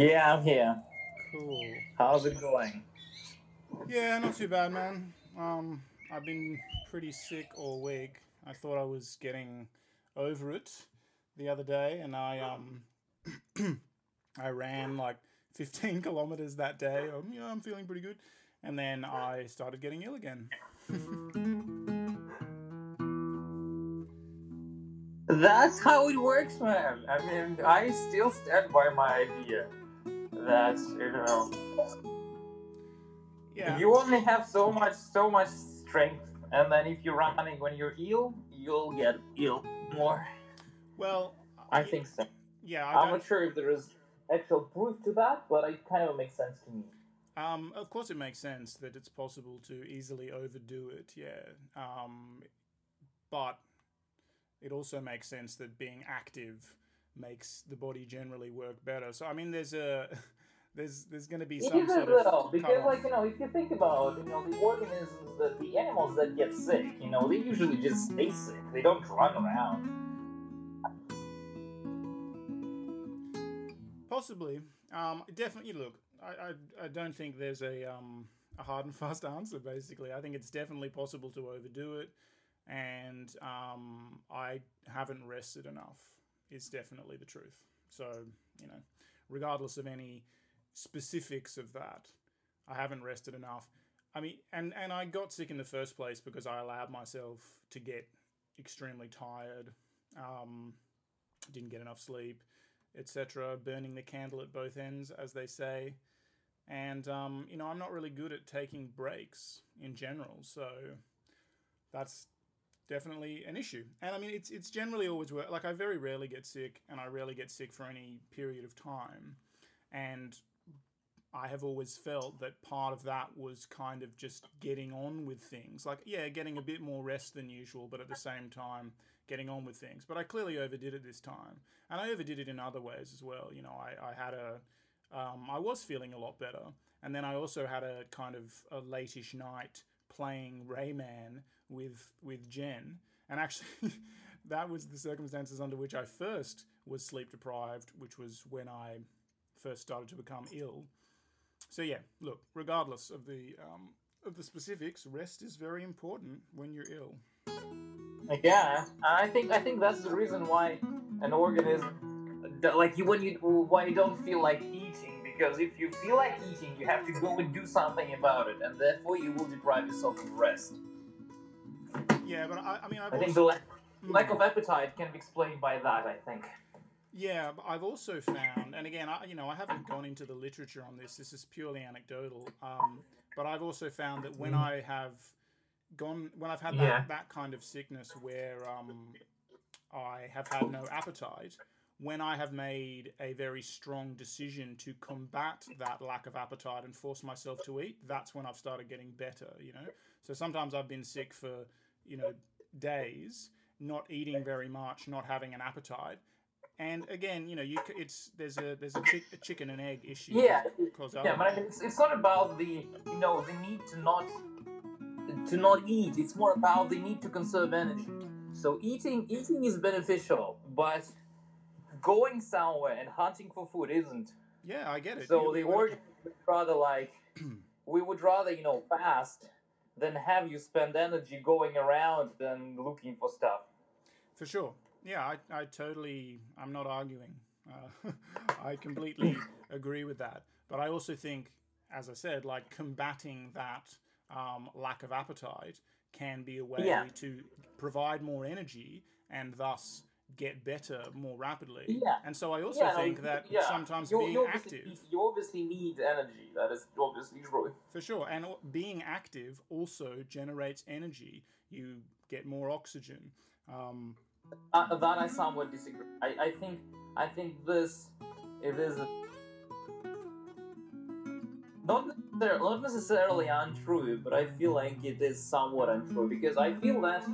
Yeah, I'm here. Cool. How's it going? Yeah, not too bad, man. Um, I've been pretty sick all week. I thought I was getting over it the other day, and I um, I ran like 15 kilometers that day. Um, yeah, I'm feeling pretty good, and then I started getting ill again. That's how it works, man. I mean, I still stand by my idea that you know Yeah. you only have so much, so much strength, and then if you're running when you're ill, you'll get ill more. Well, I think so. yeah. I I'm don't, not sure if there is actual proof to that, but it kind of makes sense to me. Um, of course, it makes sense that it's possible to easily overdo it. Yeah. Um, but it also makes sense that being active makes the body generally work better. So I mean, there's a there's there's going to be It some is sort as of well because, like you know, if you think about you know the organisms that the animals that get sick, you know, they usually just stay sick. They don't run around. Possibly. Um, definitely. Look, I, I, I don't think there's a um, a hard and fast answer. Basically, I think it's definitely possible to overdo it, and um, I haven't rested enough. Is definitely the truth. So you know, regardless of any specifics of that, I haven't rested enough. I mean, and and I got sick in the first place because I allowed myself to get extremely tired. Um, didn't get enough sleep etc., burning the candle at both ends, as they say. And, um, you know, I'm not really good at taking breaks in general, so that's definitely an issue. And I mean, it's, it's generally always work. Like, I very rarely get sick, and I rarely get sick for any period of time. And I have always felt that part of that was kind of just getting on with things. Like, yeah, getting a bit more rest than usual, but at the same time, getting on with things. But I clearly overdid it this time, and I overdid it in other ways as well. You know, I, I had a, um, I was feeling a lot better, and then I also had a kind of a late-ish night playing Rayman with with Jen, and actually. that was the circumstances under which I first was sleep deprived, which was when I first started to become ill. So yeah, look, regardless of the um, of the specifics, rest is very important when you're ill. Yeah, I think I think that's the reason why an organism, like you when you why you don't feel like eating because if you feel like eating, you have to go and do something about it, and therefore you will deprive yourself of rest. Yeah, but I, I mean, I've I think also, the lack, Mm. lack of appetite can be explained by that. I think. yeah, but I've also found, and again, I, you know, I haven't gone into the literature on this. This is purely anecdotal. Um, but I've also found that when I have gone, when I've had that, Yeah. that kind of sickness where um, I have had no appetite, when I have made a very strong decision to combat that lack of appetite and force myself to eat, that's when I've started getting better, you know? So sometimes I've been sick for, you know, days, not eating very much, not having an appetite. And again, you know, you it's there's a there's a, chick, a chicken and egg issue. Yeah, Yeah, but I mean, it's, it's not about the you know the need to not to not eat. It's more about the need to conserve energy. So eating eating is beneficial, but going somewhere and hunting for food isn't. yeah, I get it. So You- the origin would rather like we would rather you know fast than have you spend energy going around than looking for stuff. For sure. Yeah, I, I totally, I'm not arguing. Uh, I completely agree with that. But I also think, as I said, like combating that um, lack of appetite can be a way Yeah. to provide more energy and thus get better more rapidly. Yeah. And so I also Yeah, no, think that yeah. sometimes You, being you active, you obviously need energy. That is obviously true. for sure, and being active also generates energy. You get more oxygen. Um, Uh, that I somewhat disagree. I, I think I think this it is a, not necessarily, not necessarily untrue, but I feel like it is somewhat untrue because I feel that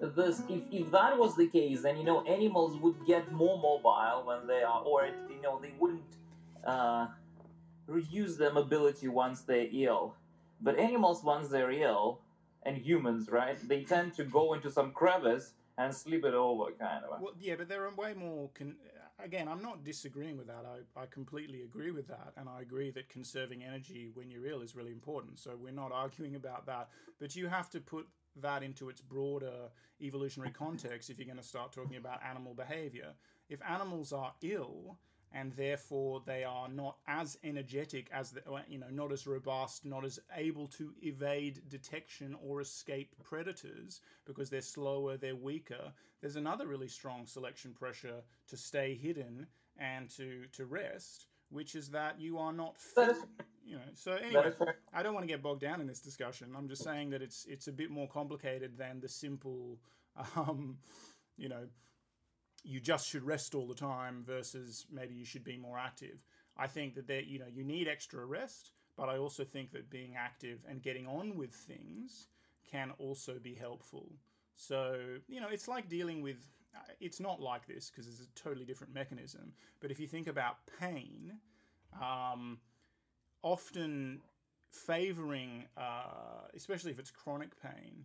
this if, if that was the case, then you know animals would get more mobile when they are, or it, you know they wouldn't uh, reduce their mobility once they're ill. But animals, once they're ill, and humans, right, they tend to go into some crevice and sleep it over, kind of. Well, yeah, but there are way more. Con- again, I'm not disagreeing with that. I, I completely agree with that. And I agree that conserving energy when you're ill is really important. So we're not arguing about that. But you have to put that into its broader evolutionary context if you're going to start talking about animal behavior. If animals are ill, and therefore they are not as energetic as the, you know not as robust not as able to evade detection or escape predators because they're slower they're weaker there's another really strong selection pressure to stay hidden and to to rest which is that you are not fit, you know so anyway i don't want to get bogged down in this discussion i'm just saying that it's it's a bit more complicated than the simple um, you know you just should rest all the time versus maybe you should be more active. I think that there, you know, you need extra rest, but I also think that being active and getting on with things can also be helpful. So, you know, it's like dealing with it's not like this because it's a totally different mechanism. But if you think about pain, um, often favoring, uh, especially if it's chronic pain,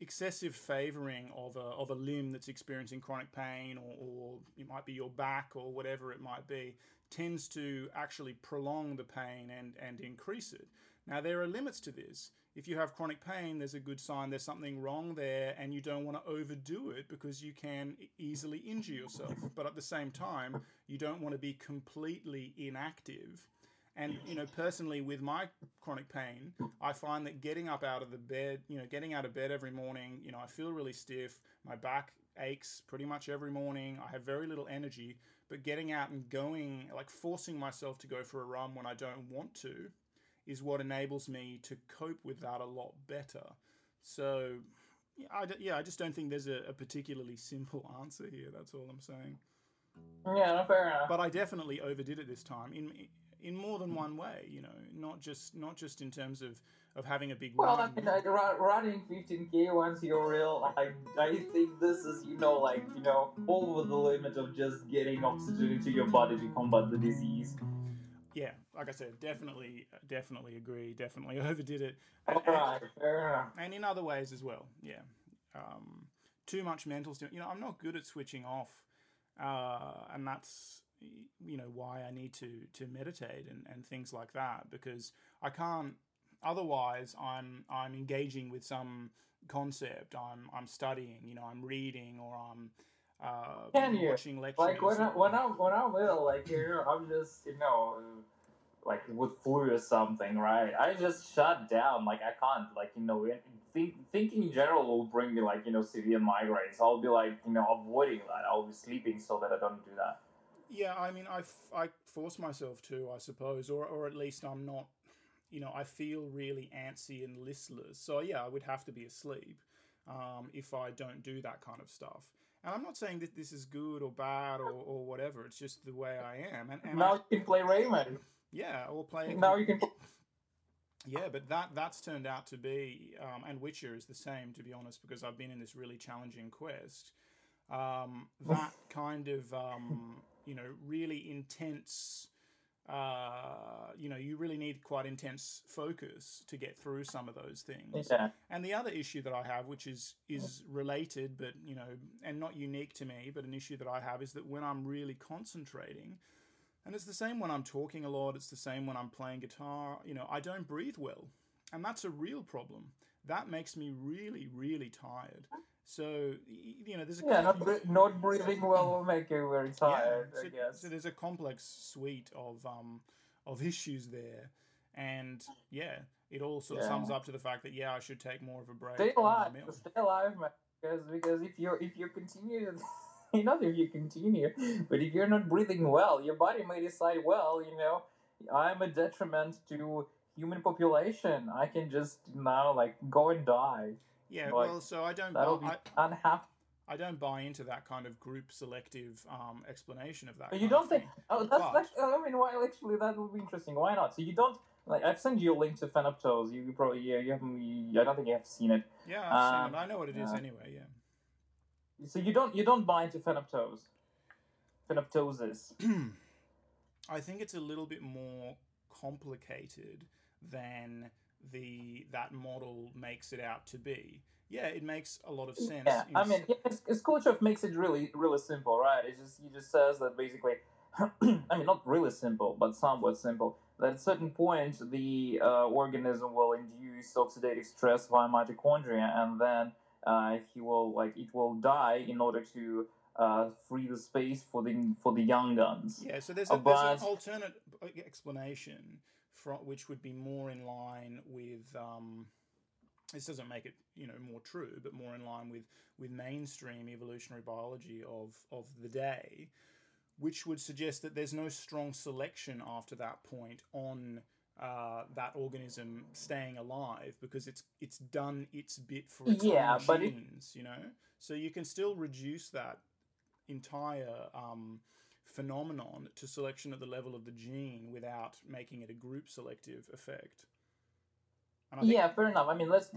excessive favoring of a, of a limb that's experiencing chronic pain or, or it might be your back or whatever it might be tends to actually prolong the pain and, and increase it. Now, there are limits to this. If you have chronic pain, there's a good sign there's something wrong there, and you don't want to overdo it because you can easily injure yourself. But at the same time, you don't want to be completely inactive and you know, personally, with my chronic pain, I find that getting up out of the bed, you know, getting out of bed every morning, you know, I feel really stiff. My back aches pretty much every morning. I have very little energy, but getting out and going, like forcing myself to go for a run when I don't want to, is what enables me to cope with that a lot better. So, I, yeah, I just don't think there's a, a particularly simple answer here. That's all I'm saying. Yeah, no, fair enough. But I definitely overdid it this time. In in more than one way. You know, not just not just in terms of of having a big. Well. I mean, like running 15k once you're ill, I I think this is you know like you know over the limit of just getting oxygen into your body to combat the disease. Yeah, like I said, definitely, definitely agree. Definitely overdid it. All right, fair enough. And in other ways as well. Yeah, um, too much mental stim. You know, I'm not good at switching off, uh, and that's you know why I need to to meditate and, and things like that because I can't otherwise I'm I'm engaging with some concept I'm I'm studying you know I'm reading or I'm uh, watching lectures like when I, when I'm when I'm ill like you know I'm just you know like with flu or something right I just shut down like I can't like you know think, thinking in general will bring me like you know severe migraines I'll be like you know avoiding that I'll be sleeping so that I don't do that yeah, I mean, I, f- I force myself to, I suppose, or, or at least I'm not, you know, I feel really antsy and listless. So, yeah, I would have to be asleep um, if I don't do that kind of stuff. And I'm not saying that this is good or bad or, or whatever. It's just the way I am. And, and now I, you can play Rayman. Yeah, or play. Now you can. Yeah, but that that's turned out to be, um, and Witcher is the same, to be honest, because I've been in this really challenging quest. Um, that kind of um, you know really intense uh, you know, you really need quite intense focus to get through some of those things. Yeah. And the other issue that I have, which is is related, but you know, and not unique to me, but an issue that I have is that when I'm really concentrating, and it's the same when I'm talking a lot, it's the same when I'm playing guitar. You know, I don't breathe well, and that's a real problem. That makes me really, really tired. So you know, there's a yeah, not, not breathing well will make you very tired. Yeah, so, I guess. So there's a complex suite of um of issues there, and yeah, it all sort of yeah. sums up to the fact that yeah, I should take more of a break. Stay alive, stay alive, man. Because because if you're if you continue. not if you continue, but if you're not breathing well, your body may decide, well, you know, I'm a detriment to human population. I can just now like go and die. Yeah, like, well, so I don't. That'll buy, be I, unhappy. I don't buy into that kind of group selective um, explanation of that. But you don't think? Oh, that's but, like. I mean, why? Actually, that would be interesting. Why not? So you don't like. I've sent you a link to Phenoptosis. You probably yeah. You haven't. You, I don't think you have seen it. Yeah, I've um, seen it. I know what it is anyway. Yeah. So you don't you don't buy into Phenoptosis. Phenoptosis. I think it's a little bit more complicated than the that model makes it out to be. yeah, it makes a lot of sense. Yeah, I mean, yeah, Skulachev makes it really, really simple, right? It just he just says that basically, I mean, not really simple, but somewhat simple. That at a certain point, the uh, organism will induce oxidative stress via mitochondria, and then he will like it will die in order to uh, free the space for the for the young guns. Yeah, so there's, a, there's But- an alternate uh, explanation from which would be more in line with. Um, this doesn't make it you know more true, but more in line with with mainstream evolutionary biology of of the day, which would suggest that there's no strong selection after that point on uh, that organism staying alive because it's it's done its bit for its Yeah, own but it- genes, you know. So you can still reduce that entire um, phenomenon to selection at the level of the gene without making it a group selective effect. And I think, Yeah, fair enough. I mean, let's.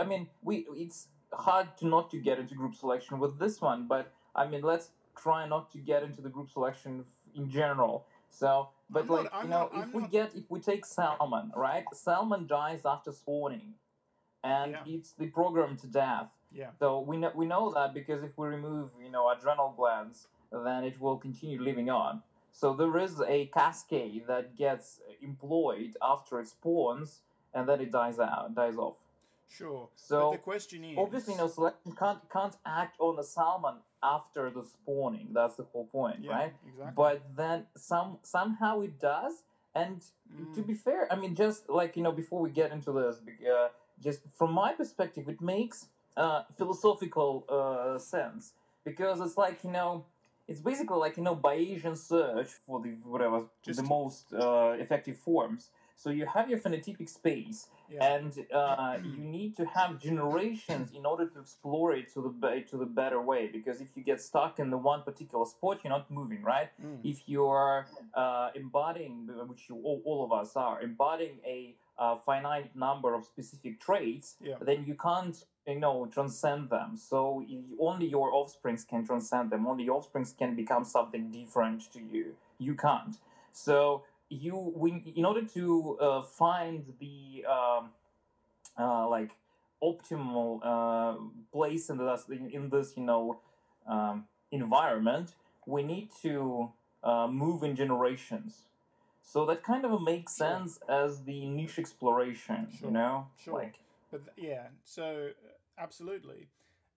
I mean, we. It's hard to not to get into group selection with this one, but I mean, let's try not to get into the group selection in general. So, but I'm not- like I'm you know, not- if we not- get, if we take salmon, right? Salmon dies after spawning, and Yeah. it's the program to death. yeah, So we know we know that because if we remove you know adrenal glands, then it will continue living on. So there is a cascade that gets employed after it spawns, and then it dies out, dies off. sure. So but the question is, obviously, no selection can't can't act on the salmon after the spawning. That's the whole point, yeah, right? Exactly. But then some somehow it does, and to Mm, be fair, I mean, just like you know, before we get into this, uh, just from my perspective, it makes uh, philosophical uh, sense because it's like you know, it's basically like you know, Bayesian search for the whatever Just- the most uh, effective forms. So you have your phenotypic space, yeah, and uh, you need to have generations in order to explore it to the to the better way. Because if you get stuck in the one particular spot, you're not moving, right? mm, if you're uh, embodying, which you all, all of us are, embodying a uh, finite number of specific traits, Yeah. then you can't, you know, transcend them. So only your offsprings can transcend them. Only your offsprings can become something different to you. You can't. So you, we, in order to uh, find the um, uh, like optimal uh, place in this in, this you know um, environment, we need to uh, move in generations. So that kind of makes Sure. sense as the niche exploration, Sure. you know, Sure. like But th- yeah, so absolutely.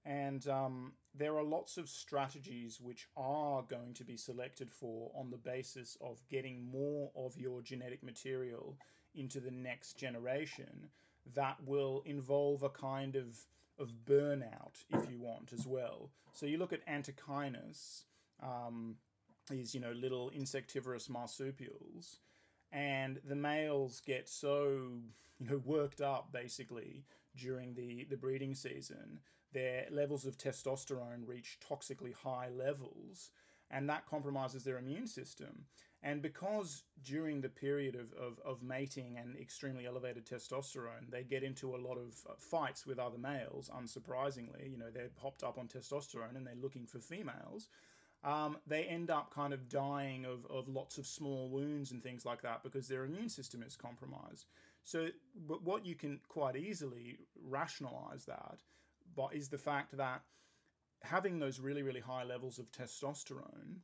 And um, there are lots of strategies which are going to be selected for on the basis of getting more of your genetic material into the next generation that will involve a kind of, of burnout, if you want, as well. So you look at Antechinus, um, these, you know, little insectivorous marsupials, and the males get so you know worked up basically during the the breeding season their levels of testosterone reach toxically high levels and that compromises their immune system and because during the period of, of, of mating and extremely elevated testosterone they get into a lot of uh, fights with other males unsurprisingly you know they're hopped up on testosterone and they're looking for females um, they end up kind of dying of, of lots of small wounds and things like that because their immune system is compromised. So, but what you can quite easily rationalize that but is the fact that having those really, really high levels of testosterone,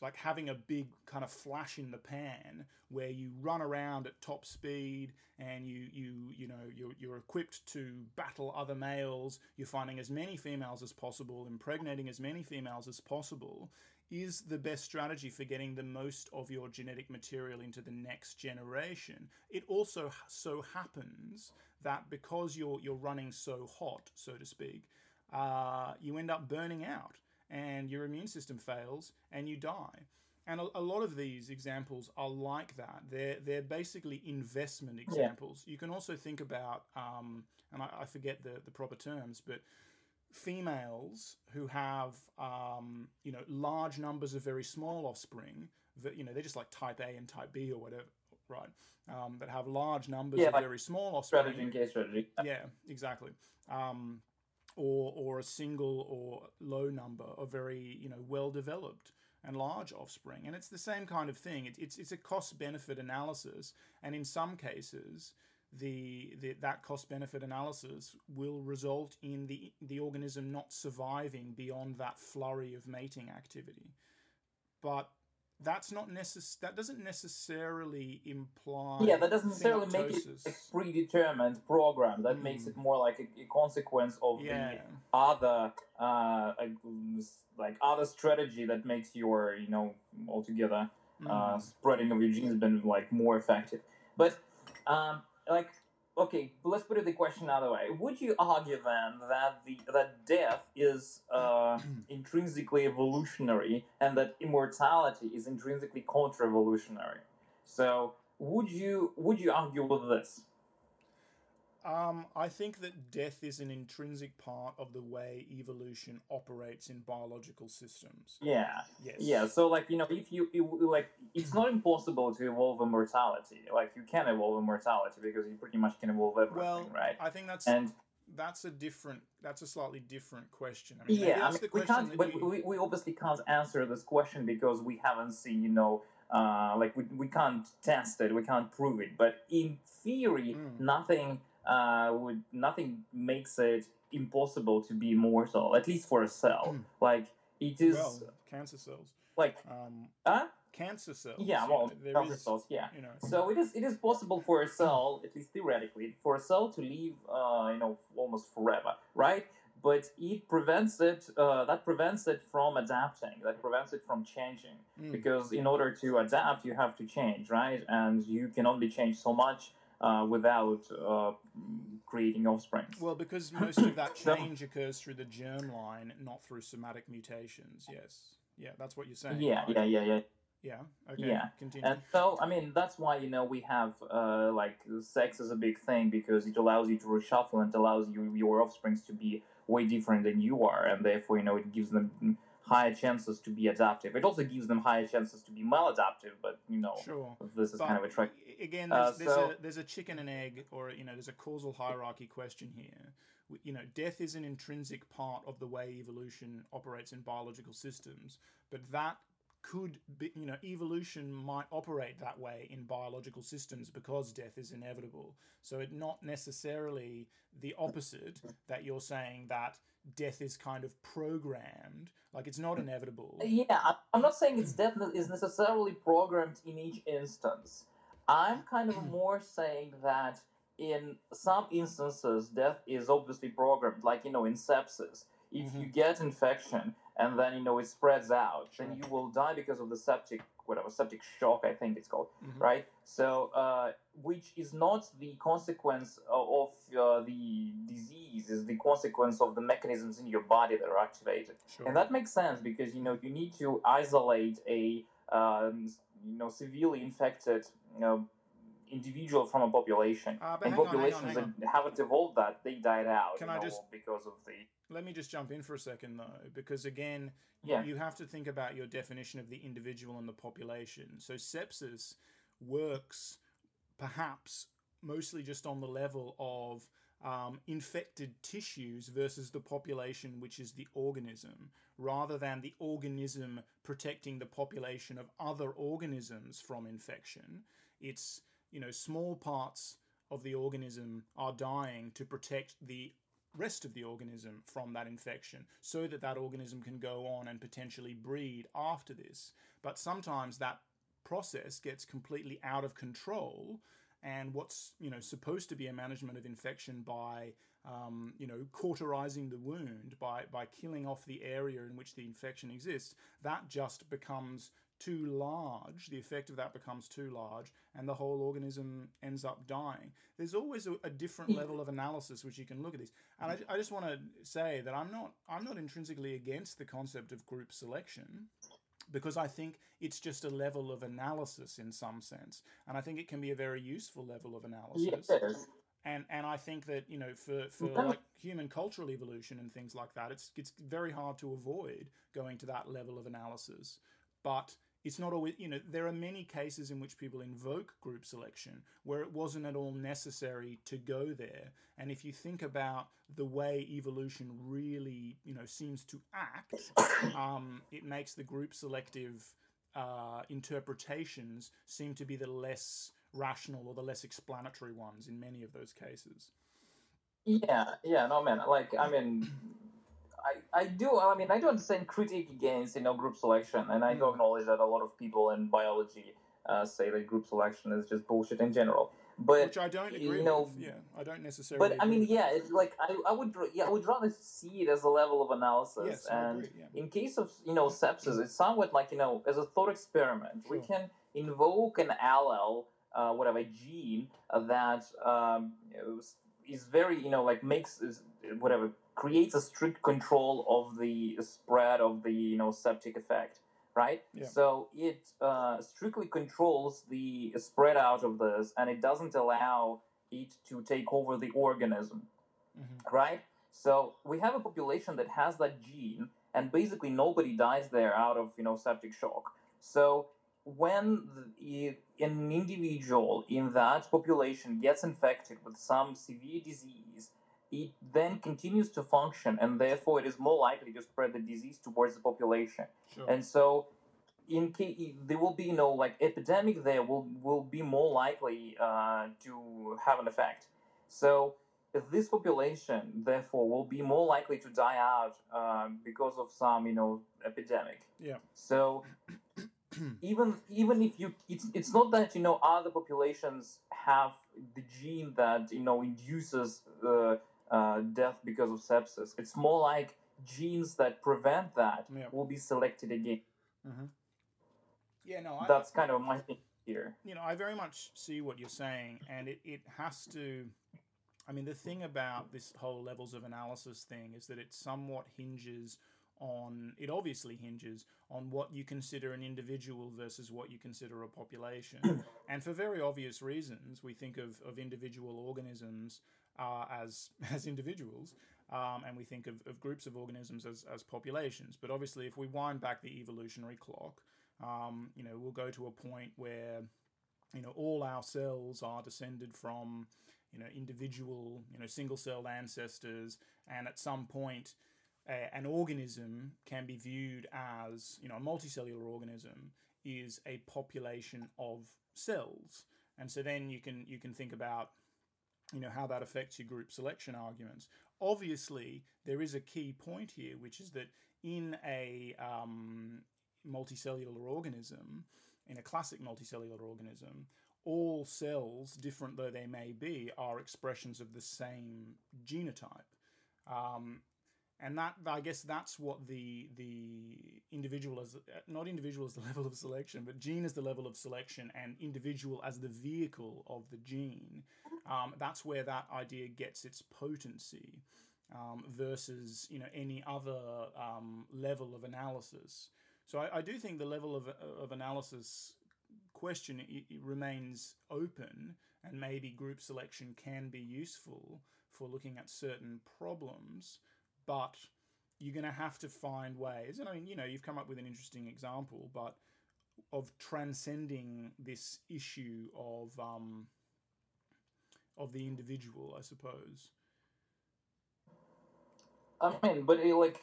like having a big kind of flash in the pan where you run around at top speed and you you you know you're, you're equipped to battle other males you're finding as many females as possible impregnating as many females as possible is the best strategy for getting the most of your genetic material into the next generation. It also so happens that because you're you're running so hot so to speak uh, you end up burning out and your immune system fails and you die. And a, a lot of these examples are like that. They're they're basically investment examples. You can also think about, um, and I, I forget the, the proper terms, but females who have um, you know large numbers of very small offspring. That you know they're just like type A and type B or whatever, right? Um, that have large numbers Yeah, of like very small offspring strategy and case strategy. yeah, exactly. Um, or or a single or low number of very you know well developed and large offspring, and it's the same kind of thing. It, it's it's a cost benefit analysis, and in some cases, the, the that cost benefit analysis will result in the the organism not surviving beyond that flurry of mating activity. But that's not necess- that doesn't necessarily imply yeah that doesn't necessarily make it a predetermined program that mm. makes it more like a, a consequence of yeah. the other uh, like other strategy that makes your you know altogether mm. uh, spreading of your genes been like more effective but um, like okay, let's put it the question another way. Would you argue then that the that death is uh, intrinsically evolutionary and that immortality is intrinsically contra-evolutionary? So would you would you argue with this? Um, I think that death is an intrinsic part of the way evolution operates in biological systems. Yeah. Yes. Yeah. So, like, you know, if you, like, it's not impossible to evolve immortality. Like, you can evolve immortality because you pretty much can evolve everything, well, right? I think that's and that's a different that's a slightly different question I mean, yeah I mean, we can't but you... we, we obviously can't answer this question because we haven't seen you know uh, like we, we can't test it we can't prove it but in theory mm. nothing uh, would nothing makes it impossible to be immortal, at least for a cell. Hmm. like it is well, cancer cells. Like um, huh? Cancer cells. Yeah, well, yeah, cancer is, cells. Yeah. You know. So it is it is possible for a cell, at least theoretically, for a cell to live, uh, you know, almost forever, right? But it prevents it. Uh, that prevents it from adapting. That prevents it from changing. Mm. Because in order to adapt, you have to change, right? And you can only change so much uh, without uh, creating offspring. Well, because most of that change occurs through the germline, not through somatic mutations. Yes. Yeah, that's what you're saying. Yeah, right? yeah, yeah, yeah. Yeah. Okay. Yeah. Continue. And so, I mean, that's why you know we have uh, like sex is a big thing because it allows you to reshuffle and allows you your offsprings to be way different than you are, and therefore you know it gives them higher chances to be adaptive. It also gives them higher chances to be maladaptive, but you know, sure. this is but kind of a trick. Again, there's, uh, there's, so, a, there's a chicken and egg, or you know, there's a causal hierarchy question here. You know, death is an intrinsic part of the way evolution operates in biological systems, but that could be, you know, evolution might operate that way in biological systems because death is inevitable. So it not necessarily the opposite that you're saying that death is kind of programmed like it's not inevitable yeah i'm not saying it's death is necessarily programmed in each instance i'm kind of more saying that in some instances death is obviously programmed like you know in sepsis if mm-hmm. you get infection and then you know it spreads out sure. then you will die because of the septic whatever septic shock i think it's called mm-hmm. right so uh, which is not the consequence of uh, the disease is the consequence of the mechanisms in your body that are activated sure. and that makes sense because you know you need to isolate a um, you know severely infected you know individual from a population uh, and populations on, on. that haven't evolved that they died out Can I know, just... because of the let me just jump in for a second though, because again, yeah. you have to think about your definition of the individual and the population. So sepsis works perhaps mostly just on the level of um, infected tissues versus the population, which is the organism, rather than the organism protecting the population of other organisms from infection. It's, you know, small parts of the organism are dying to protect the rest of the organism from that infection so that that organism can go on and potentially breed after this. But sometimes that process gets completely out of control and what's you know supposed to be a management of infection by um, you know cauterizing the wound by by killing off the area in which the infection exists that just becomes too large, the effect of that becomes too large, and the whole organism ends up dying. There's always a, a different hmm. level of analysis which you can look at these. And I, I just want to say that I'm not I'm not intrinsically against the concept of group selection because I think it's just a level of analysis in some sense, and I think it can be a very useful level of analysis. Yes. And and I think that you know for for like human cultural evolution and things like that, it's it's very hard to avoid going to that level of analysis. But it's not always, you know, there are many cases in which people invoke group selection where it wasn't at all necessary to go there. And if you think about the way evolution really, you know, seems to act, um, it makes the group selective uh, interpretations seem to be the less rational or the less explanatory ones in many of those cases. Yeah, yeah, no man. Like I mean, I I do. I mean, I do understand critique against you know group selection, and I do Mm. acknowledge that a lot of people in biology uh, say that group selection is just bullshit in general. But Which I don't you agree know, with. Yeah, I don't necessarily. but I mean, with yeah, it's like I, I would yeah I would rather see it as a level of analysis. Yes, I and agree. Yeah. in case of you know sepsis, it's somewhat like you know as a thought experiment. sure. We can invoke an allele, uh, whatever gene uh, that um, is- is very you know like makes is, whatever creates a strict control of the spread of the you know septic effect. Right, Yeah. so it uh, strictly controls the spread out of this, and it doesn't allow it to take over the organism Mhm. right? So we have a population that has that gene, and basically nobody dies there out of you know septic shock. So when the, an individual in that population gets infected with some severe disease, it then continues to function, and therefore it is more likely to spread the disease towards the population. Sure. And so, in case there will be no like epidemic, there will will be more likely uh, to have an effect. So this population, therefore, will be more likely to die out uh, because of some you know epidemic. Yeah. So even even if you it's it's not that you know other populations have the gene that you know induces uh, uh, death because of sepsis. It's more like genes that prevent that Yeah. will be selected again. hmm Yeah, no, I, That's kind of my thing here. you know, I very much see what you're saying, and it, it has to. I mean, the thing about this whole levels of analysis thing is that it somewhat hinges on. It obviously hinges on what you consider an individual versus what you consider a population. and for very obvious reasons, we think of, of individual organisms as, as individuals. Um, and we think of, of groups of organisms as, as populations. But obviously, if we wind back the evolutionary clock, um, you know, we'll go to a point where, you know, all our cells are descended from, you know, individual, you know, single-celled ancestors, and at some point, a, an organism can be viewed as, you know, a multicellular organism is a population of cells, and so then you can you can think about, you know, how that affects your group selection arguments. Obviously, there is a key point here, which is that in a um, multicellular organism, in a classic multicellular organism, all cells, different though they may be, are expressions of the same genotype. Um, and that, I guess, that's what the the individual as not individual as the level of selection, but gene as the level of selection, and individual as the vehicle of the gene. Um, that's where that idea gets its potency um, versus you know any other um, level of analysis. So I, I do think the level of, of analysis question it, it remains open, and maybe group selection can be useful for looking at certain problems, but you're going to have to find ways. And I mean, you know, you've come up with an interesting example, but of transcending this issue of um, of the individual, I suppose. I mean, but it, like,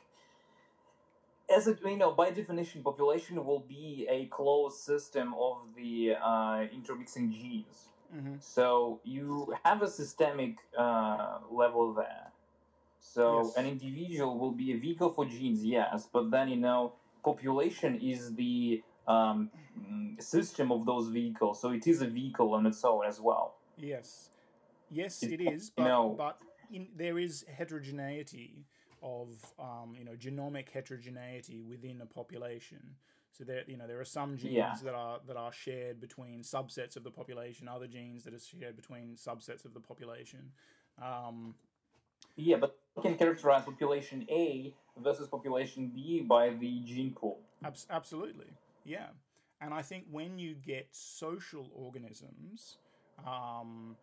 as it you know, by definition, population will be a closed system of the uh, intermixing genes. Mm-hmm. So you have a systemic uh, level there. So Yes. an individual will be a vehicle for genes, yes, but then you know, population is the um, mm, system of those vehicles. So it is a vehicle on its own as well. Yes, yes, It- it is. But know- but in, there is heterogeneity of um, you know genomic heterogeneity within a population. So there you know there are some genes Yeah. that are that are shared between subsets of the population, other genes that are shared between subsets of the population. Um, Yeah, but you can characterize population A versus population B by the gene pool. Abs- absolutely, yeah. And I think when you get social organisms, um,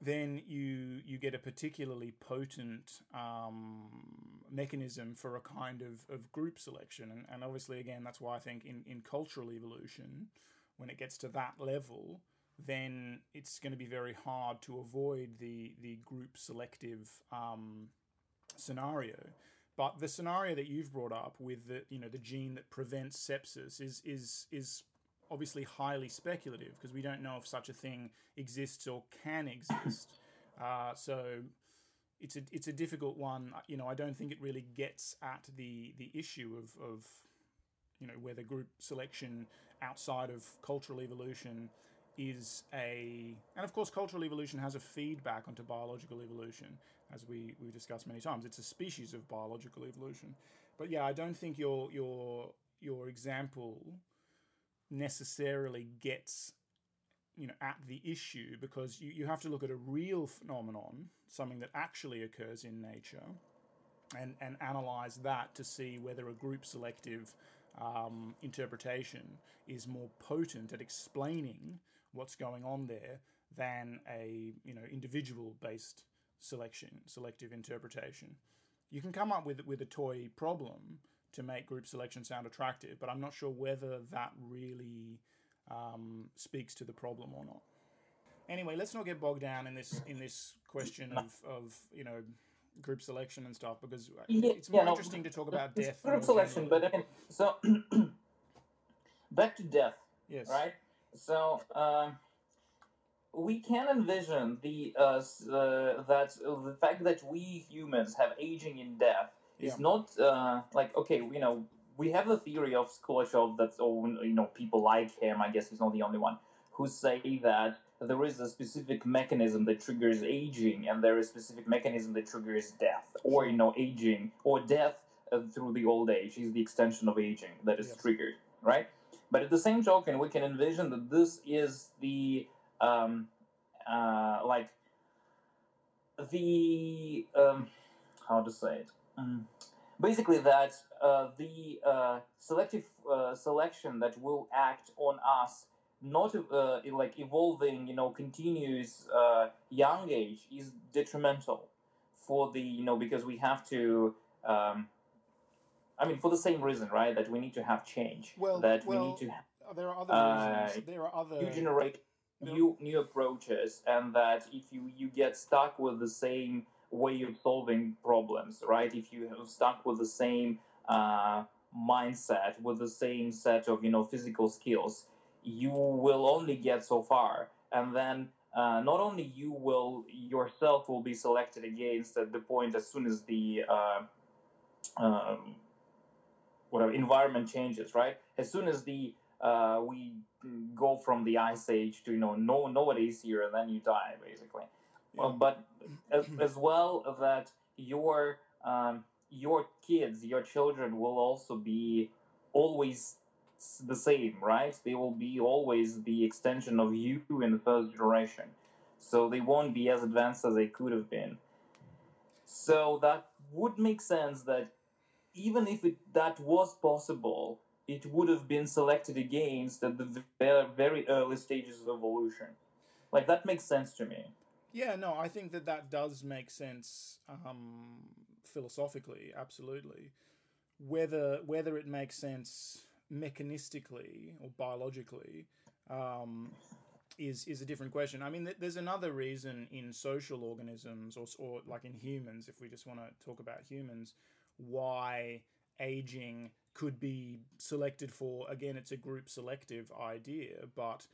then you you get a particularly potent um, mechanism for a kind of, of group selection. And, and obviously, again, that's why I think in, in cultural evolution, when it gets to that level, then it's going to be very hard to avoid the, the group selective um, scenario. But the scenario that you've brought up with the you know the gene that prevents sepsis is is is obviously highly speculative because we don't know if such a thing exists or can exist. Uh, so it's a it's a difficult one. You know, I don't think it really gets at the the issue of of you know whether group selection outside of cultural evolution is a and of course cultural evolution has a feedback onto biological evolution as we we discussed many times. It's a species of biological evolution. But yeah i don't think your your your example necessarily gets you know at the issue because you, you have to look at a real phenomenon something that actually occurs in nature and and analyze that to see whether a group selective um, interpretation is more potent at explaining what's going on there than a you know individual based selection selective interpretation you can come up with with a toy problem to make group selection sound attractive but i'm not sure whether that really um, speaks to the problem or not anyway let's not get bogged down in this in this question of of you know group selection and stuff because it's more yeah, no, interesting to talk about death group selection, generally. but I mean, so back to death, yes right? So um, we can envision the uh, uh, that uh, the fact that we humans have aging in death is not uh, like okay, you know, we have the theory of Skulachev that's oh, you know people like him. I guess he's not the only one who say that there is a specific mechanism that triggers aging, and there is a specific mechanism that triggers death, or you know, aging or death uh, through the old age is the extension of aging that is Yes. triggered, right? But at the same token, we can envision that this is the um, uh, like the um, how to say it. Mm. Basically, that uh, the uh, selective uh, selection that will act on us, not uh, like evolving, you know, continuous uh, young age, is detrimental for the you know because we have to. Um, I mean, for the same reason, right? That we need to have change. Well, that we need to Uh, there are other Uh, reasons there are other you generate No. new new approaches and that if you you get stuck with the same way of solving problems right if you have stuck with the same uh, mindset with the same set of you know physical skills you will only get so far and then uh, not only you will yourself will be selected against at the point as soon as the uh, um, whatever environment changes right? As soon as the uh, we go from the ice age to you know no nobody's here and then you die basically. Well, but as, as well that your um, your kids your children will also be always the same right? They will be always the extension of you in the first generation. So they won't be as advanced as they could have been. So that would make sense that even if it, that was possible it would have been selected against at the ve- very early stages of evolution. Like that makes sense to me. Yeah, no, I think that that does make sense um, philosophically, absolutely. Whether whether it makes sense mechanistically or biologically um, is is a different question. I mean, th- there's another reason in social organisms or, or like in humans, if we just want to talk about humans, why aging could be selected for. Again, it's a group selective idea, but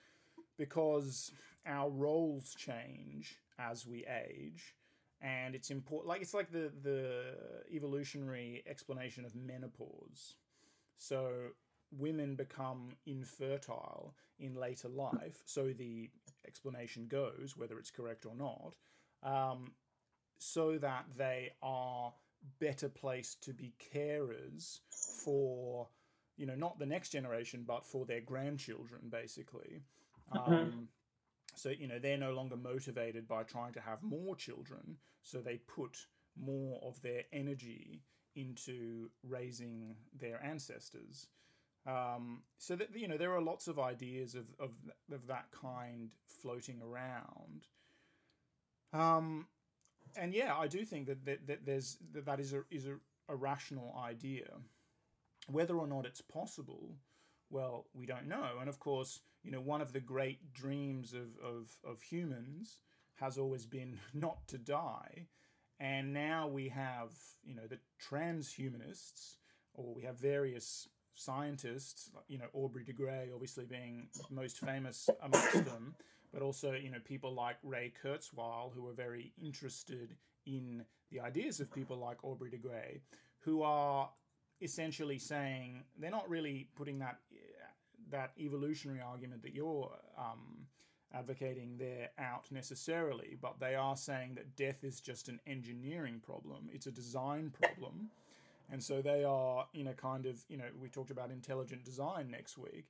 because our roles change as we age and it's important like it's like the the evolutionary explanation of menopause so women become infertile in later life so the explanation goes whether it's correct or not um, so that they are better placed to be carers for you know not the next generation but for their grandchildren basically. Um, so you know they're no longer motivated by trying to have more children so they put more of their energy into raising their ancestors. Um, so that you know there are lots of ideas of, of, of that kind floating around. Um, and yeah i do think that, that, that there's that, that is a is a, a rational idea whether or not it's possible well, we don't know. And of course, you know, one of the great dreams of, of, of humans has always been not to die. And now we have, you know, the transhumanists, or we have various scientists, you know, Aubrey de Grey obviously being most famous amongst them, but also, you know, people like Ray Kurzweil who are very interested in the ideas of people like Aubrey de Grey, who are essentially saying they're not really putting that that evolutionary argument that you're um, advocating there out necessarily, but they are saying that death is just an engineering problem. It's a design problem. And so they are in a kind of, you know, we talked about intelligent design next week,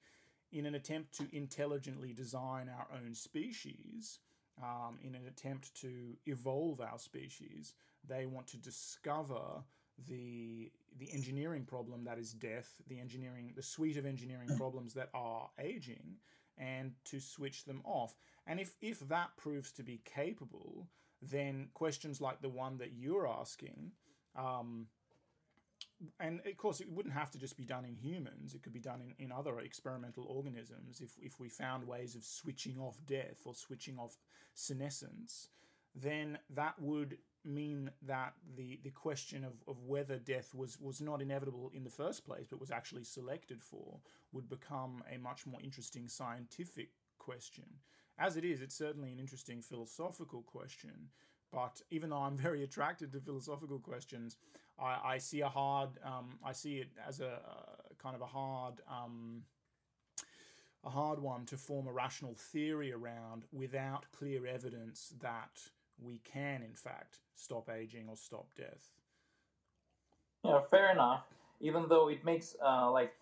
in an attempt to intelligently design our own species, um, in an attempt to evolve our species, they want to discover the the engineering problem that is death, the engineering, the suite of engineering problems that are aging, and to switch them off. And if if that proves to be capable, then questions like the one that you're asking. Um, and of course, it wouldn't have to just be done in humans. It could be done in, in other experimental organisms. If, if we found ways of switching off death or switching off senescence, then that would mean that the, the question of, of whether death was, was not inevitable in the first place, but was actually selected for, would become a much more interesting scientific question. As it is, it's certainly an interesting philosophical question. But even though I'm very attracted to philosophical questions, I, I see a hard, um, I see it as a, kind of a hard, um, a hard one to form a rational theory around without clear evidence that we can, in fact, stop aging or stop death. Yeah, fair enough. Even though it makes uh, like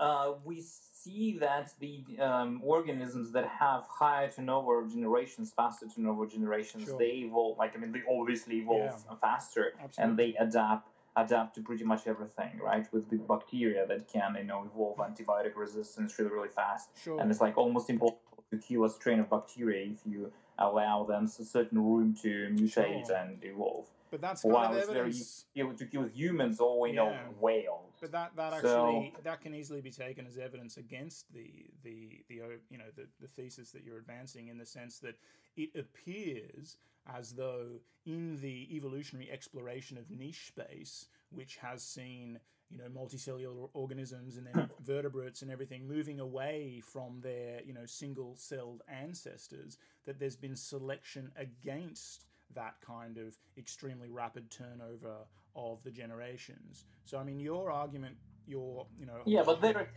uh, we see that the um, organisms that have higher turnover generations, faster turnover generations, sure. they evolve. Like I mean, they obviously evolve yeah. faster, Absolutely. and they adapt adapt to pretty much everything, right? With the bacteria that can you know evolve antibiotic resistance really really fast, sure. and it's like almost impossible to kill a strain of bacteria if you allow them a certain room to mutate sure. and evolve. But that's kind While of evidence. very to kill humans or you yeah. know whales. But that, that actually so, that can easily be taken as evidence against the the the you know the, the thesis that you're advancing in the sense that it appears as though in the evolutionary exploration of niche space, which has seen you know multicellular organisms and then vertebrates and everything moving away from their you know single celled ancestors that there's been selection against that kind of extremely rapid turnover of the generations so i mean your argument your you know yeah but there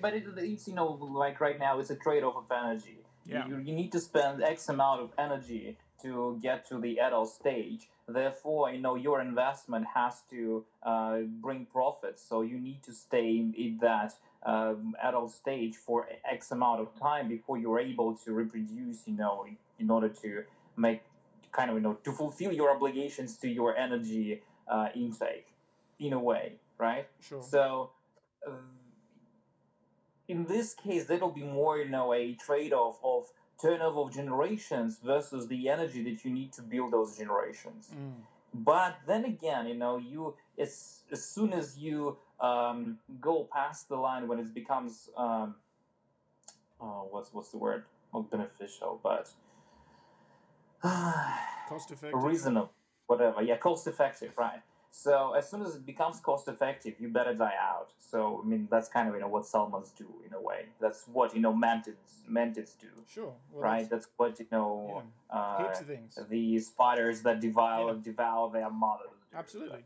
but it, it's you know like right now it's a trade-off of energy yeah. you, you need to spend x amount of energy to get to the adult stage Therefore, you know your investment has to uh, bring profits. So you need to stay in that um, adult stage for X amount of time before you're able to reproduce. You know, in order to make kind of you know to fulfill your obligations to your energy uh, intake, in a way, right? Sure. So. Uh, in this case, that'll be more, you know, a trade-off of turnover of generations versus the energy that you need to build those generations. Mm. But then again, you know, you as as soon as you um, go past the line when it becomes um, oh, what's what's the word? Not beneficial, but cost effective, reasonable, whatever. Yeah, cost effective, right? So as soon as it becomes cost effective, you better die out. So I mean that's kind of you know what salmons do in a way. That's what you know mantids mantids do. Sure. Well, right. That's, that's, what you know. Yeah. Uh, Heaps of things. The spiders that devour yeah. devour their mothers. Absolutely.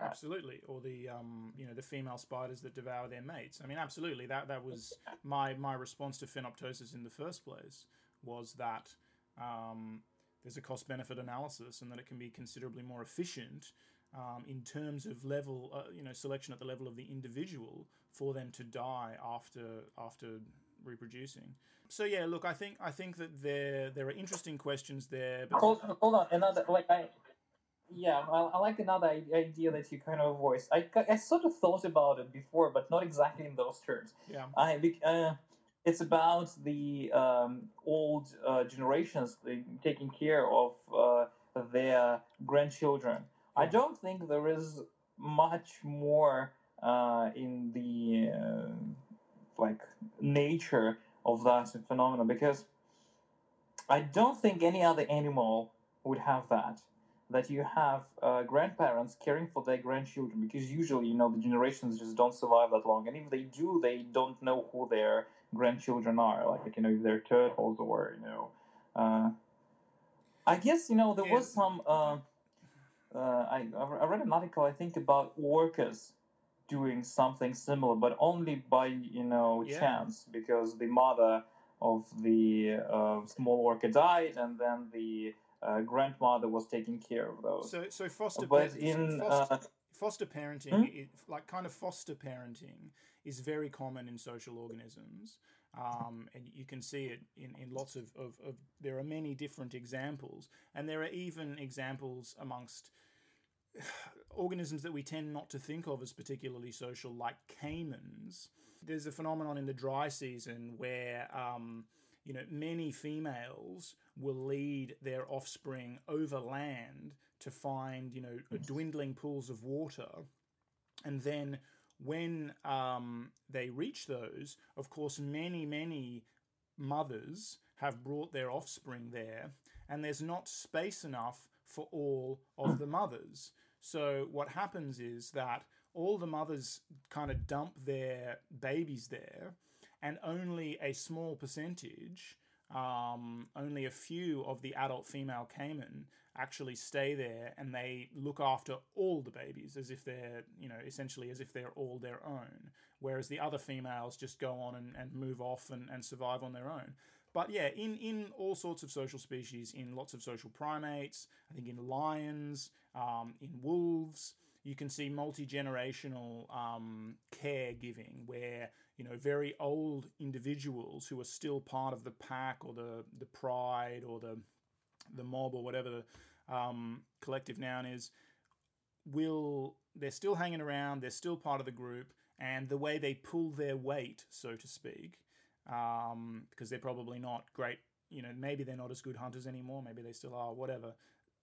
Absolutely, or the um, you know the female spiders that devour their mates. I mean, absolutely. That that was my my response to phenoptosis in the first place was that um, there's a cost benefit analysis and that it can be considerably more efficient um, in terms of level, uh, you know, selection at the level of the individual for them to die after after reproducing. So yeah, look, I think I think that there there are interesting questions there. But hold, hold on, another like I. Yeah, I, I like another idea that you kind of voiced. I, I sort of thought about it before, but not exactly in those terms. Yeah. I uh, it's about the um, old uh, generations taking care of uh, their grandchildren I don't think there is much more uh, in the uh, like nature of that phenomenon because I don't think any other animal would have that. That you have uh, grandparents caring for their grandchildren because usually you know the generations just don't survive that long and if they do they don't know who their grandchildren are like you know if they're turtles or you know uh, i guess you know there was some uh, uh, I, I read an article i think about orcas doing something similar but only by you know Yeah. chance because the mother of the uh, small orca died and then the grandmother was taking care of those So, so foster, but in foster, uh, foster parenting, Hmm? i like kind of foster parenting, is very common in social organisms, um, and you can see it in, in lots of, of, of. There are many different examples, and there are even examples amongst organisms that we tend not to think of as particularly social, like caimans. There's a phenomenon in the dry season where um, you know many females will lead their offspring over land to find you know dwindling pools of water, and then when um, they reach those, of course, many many mothers have brought their offspring there, and there's not space enough for all of the mothers. So what happens is that all the mothers kind of dump their babies there, and only a small percentage, um, only a few of the adult female caiman actually stay there and they look after all the babies as if they're, you know, essentially as if they're all their own. Whereas the other females just go on and, and move off and, and survive on their own. But yeah, in, in all sorts of social species, in lots of social primates, I think in lions, um, in wolves, you can see multi generational um, caregiving where you know very old individuals who are still part of the pack or the the pride or the the mob or whatever the um, collective noun is will they're still hanging around they're still part of the group and the way they pull their weight so to speak um, because they're probably not great you know maybe they're not as good hunters anymore maybe they still are whatever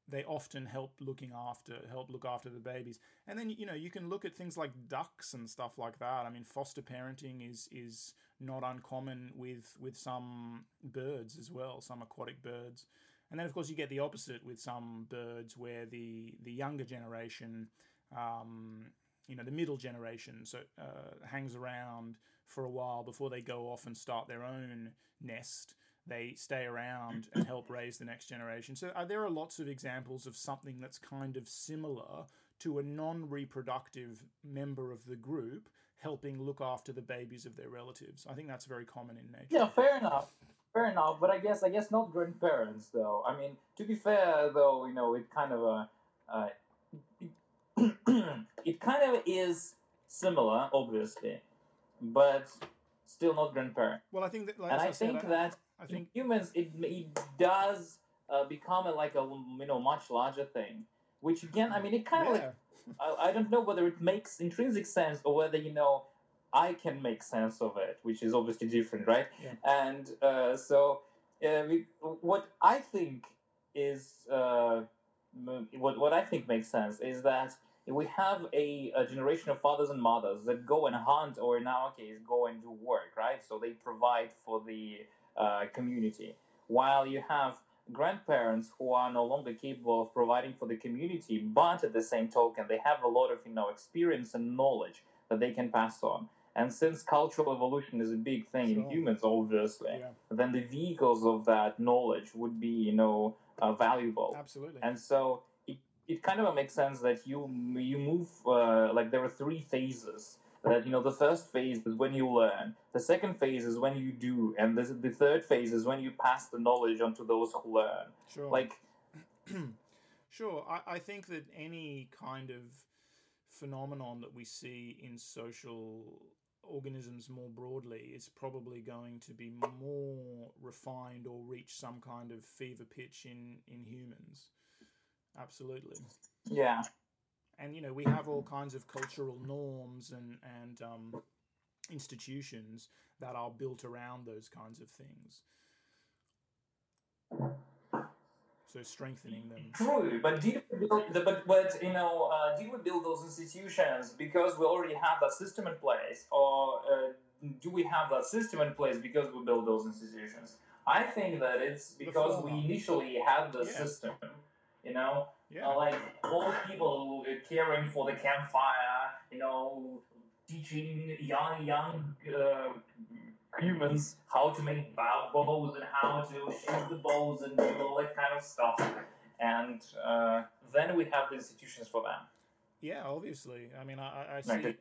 they often help looking after help look after the babies. And then you know you can look at things like ducks and stuff like that. I mean foster parenting is is not uncommon with with some birds as well some aquatic birds. And then of course you get the opposite with some birds where the the younger generation um, you know the middle generation so uh, hangs around for a while before they go off and start their own nest they stay around and help raise the next generation. So uh, there are lots of examples of something that's kind of similar to a non-reproductive member of the group helping look after the babies of their relatives. I think that's very common in nature. Yeah, fair enough. Fair enough, but I guess I guess not grandparents though. I mean, to be fair though, you know, it kind of a uh, it kind of is similar, obviously, but still not grandparent. Well, I think that, like, and I said, think I- that I think in humans it it does uh, become a, like a you know much larger thing, which again, I mean, it kind of like I, I don't know whether it makes intrinsic sense or whether you know I can make sense of it, which is obviously different, right? Yeah. And uh, so, uh, we, what I think is uh, what what I think makes sense is that we have a, a generation of fathers and mothers that go and hunt, or in our case, go and do work, right? So they provide for the uh, community, while you have grandparents who are no longer capable of providing for the community, but at the same token, they have a lot of you know experience and knowledge that they can pass on. And since cultural evolution is a big thing in humans, obviously, yeah, then the vehicles of that knowledge would be you know uh, valuable. absolutely. And so it, it kind of makes sense that you you move uh, like there are three phases. That you know the first phase is when you learn, the second phase is when you do, and the, the third phase is when you pass the knowledge on to those who learn. Sure. Like sure. I, I think that any kind of phenomenon that we see in social organisms more broadly is probably going to be more refined or reach some kind of fever pitch in, in humans. Absolutely. yeah, And, you know, we have all kinds of cultural norms and, and um, institutions that are built around those kinds of things. So strengthening them. true. But did we build the, but but you know uh, did we build those institutions because we already have that system in place, or uh, do we have that system in place because we build those institutions? I think that it's because we initially had the Yeah. system You know, Yeah. uh, like old people caring for the campfire. You know, teaching young young uh, humans how to make bow- bows and how to shoot the bows and do all that kind of stuff. And uh, then we have the institutions for them. Yeah, obviously. I mean, I, I- see.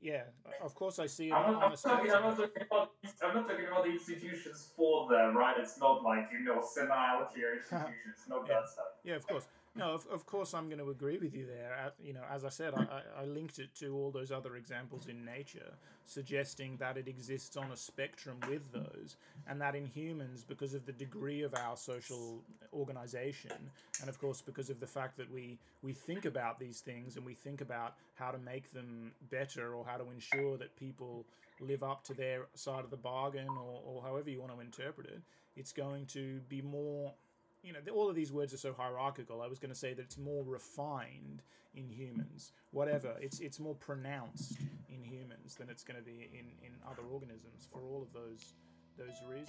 Yeah, of course I see it I'm not, I'm, talking, I'm, not talking about, I'm not talking about the institutions for them, right? It's not like, you know, senile care institutions, not Yeah. that stuff. Yeah, of course. No, of, of course I'm going to agree with you there. Uh, you know, as I said, I, I linked it to all those other examples in nature, suggesting that it exists on a spectrum with those, and that in humans, because of the degree of our social organization, and of course because of the fact that we we think about these things and we think about how to make them better or how to ensure that people live up to their side of the bargain or, or however you want to interpret it, it's going to be more you know, all of these words are so hierarchical. I was going to say that it's more refined in humans. Whatever, it's it's more pronounced in humans than it's going to be in in other organisms for all of those those reasons.